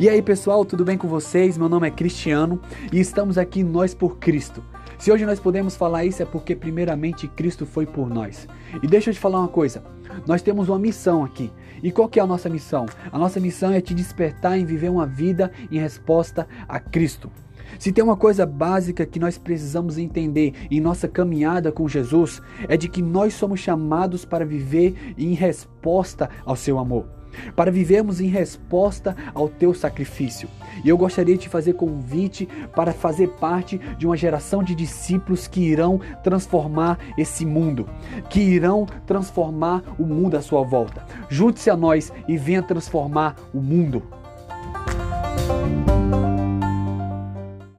E aí pessoal, tudo bem com vocês? Meu nome é Cristiano e estamos aqui nós por Cristo. Se hoje nós podemos falar isso é porque primeiramente Cristo foi por nós. E deixa eu te falar uma coisa, nós temos uma missão aqui. E qual que é a nossa missão? A nossa missão é te despertar em viver uma vida em resposta a Cristo. Se tem uma coisa básica que nós precisamos entender em nossa caminhada com Jesus, é de que nós somos chamados para viver em resposta ao seu amor para vivermos em resposta ao teu sacrifício. E eu gostaria de te fazer convite para fazer parte de uma geração de discípulos que irão transformar esse mundo, que irão transformar o mundo à sua volta. Junte-se a nós e venha transformar o mundo.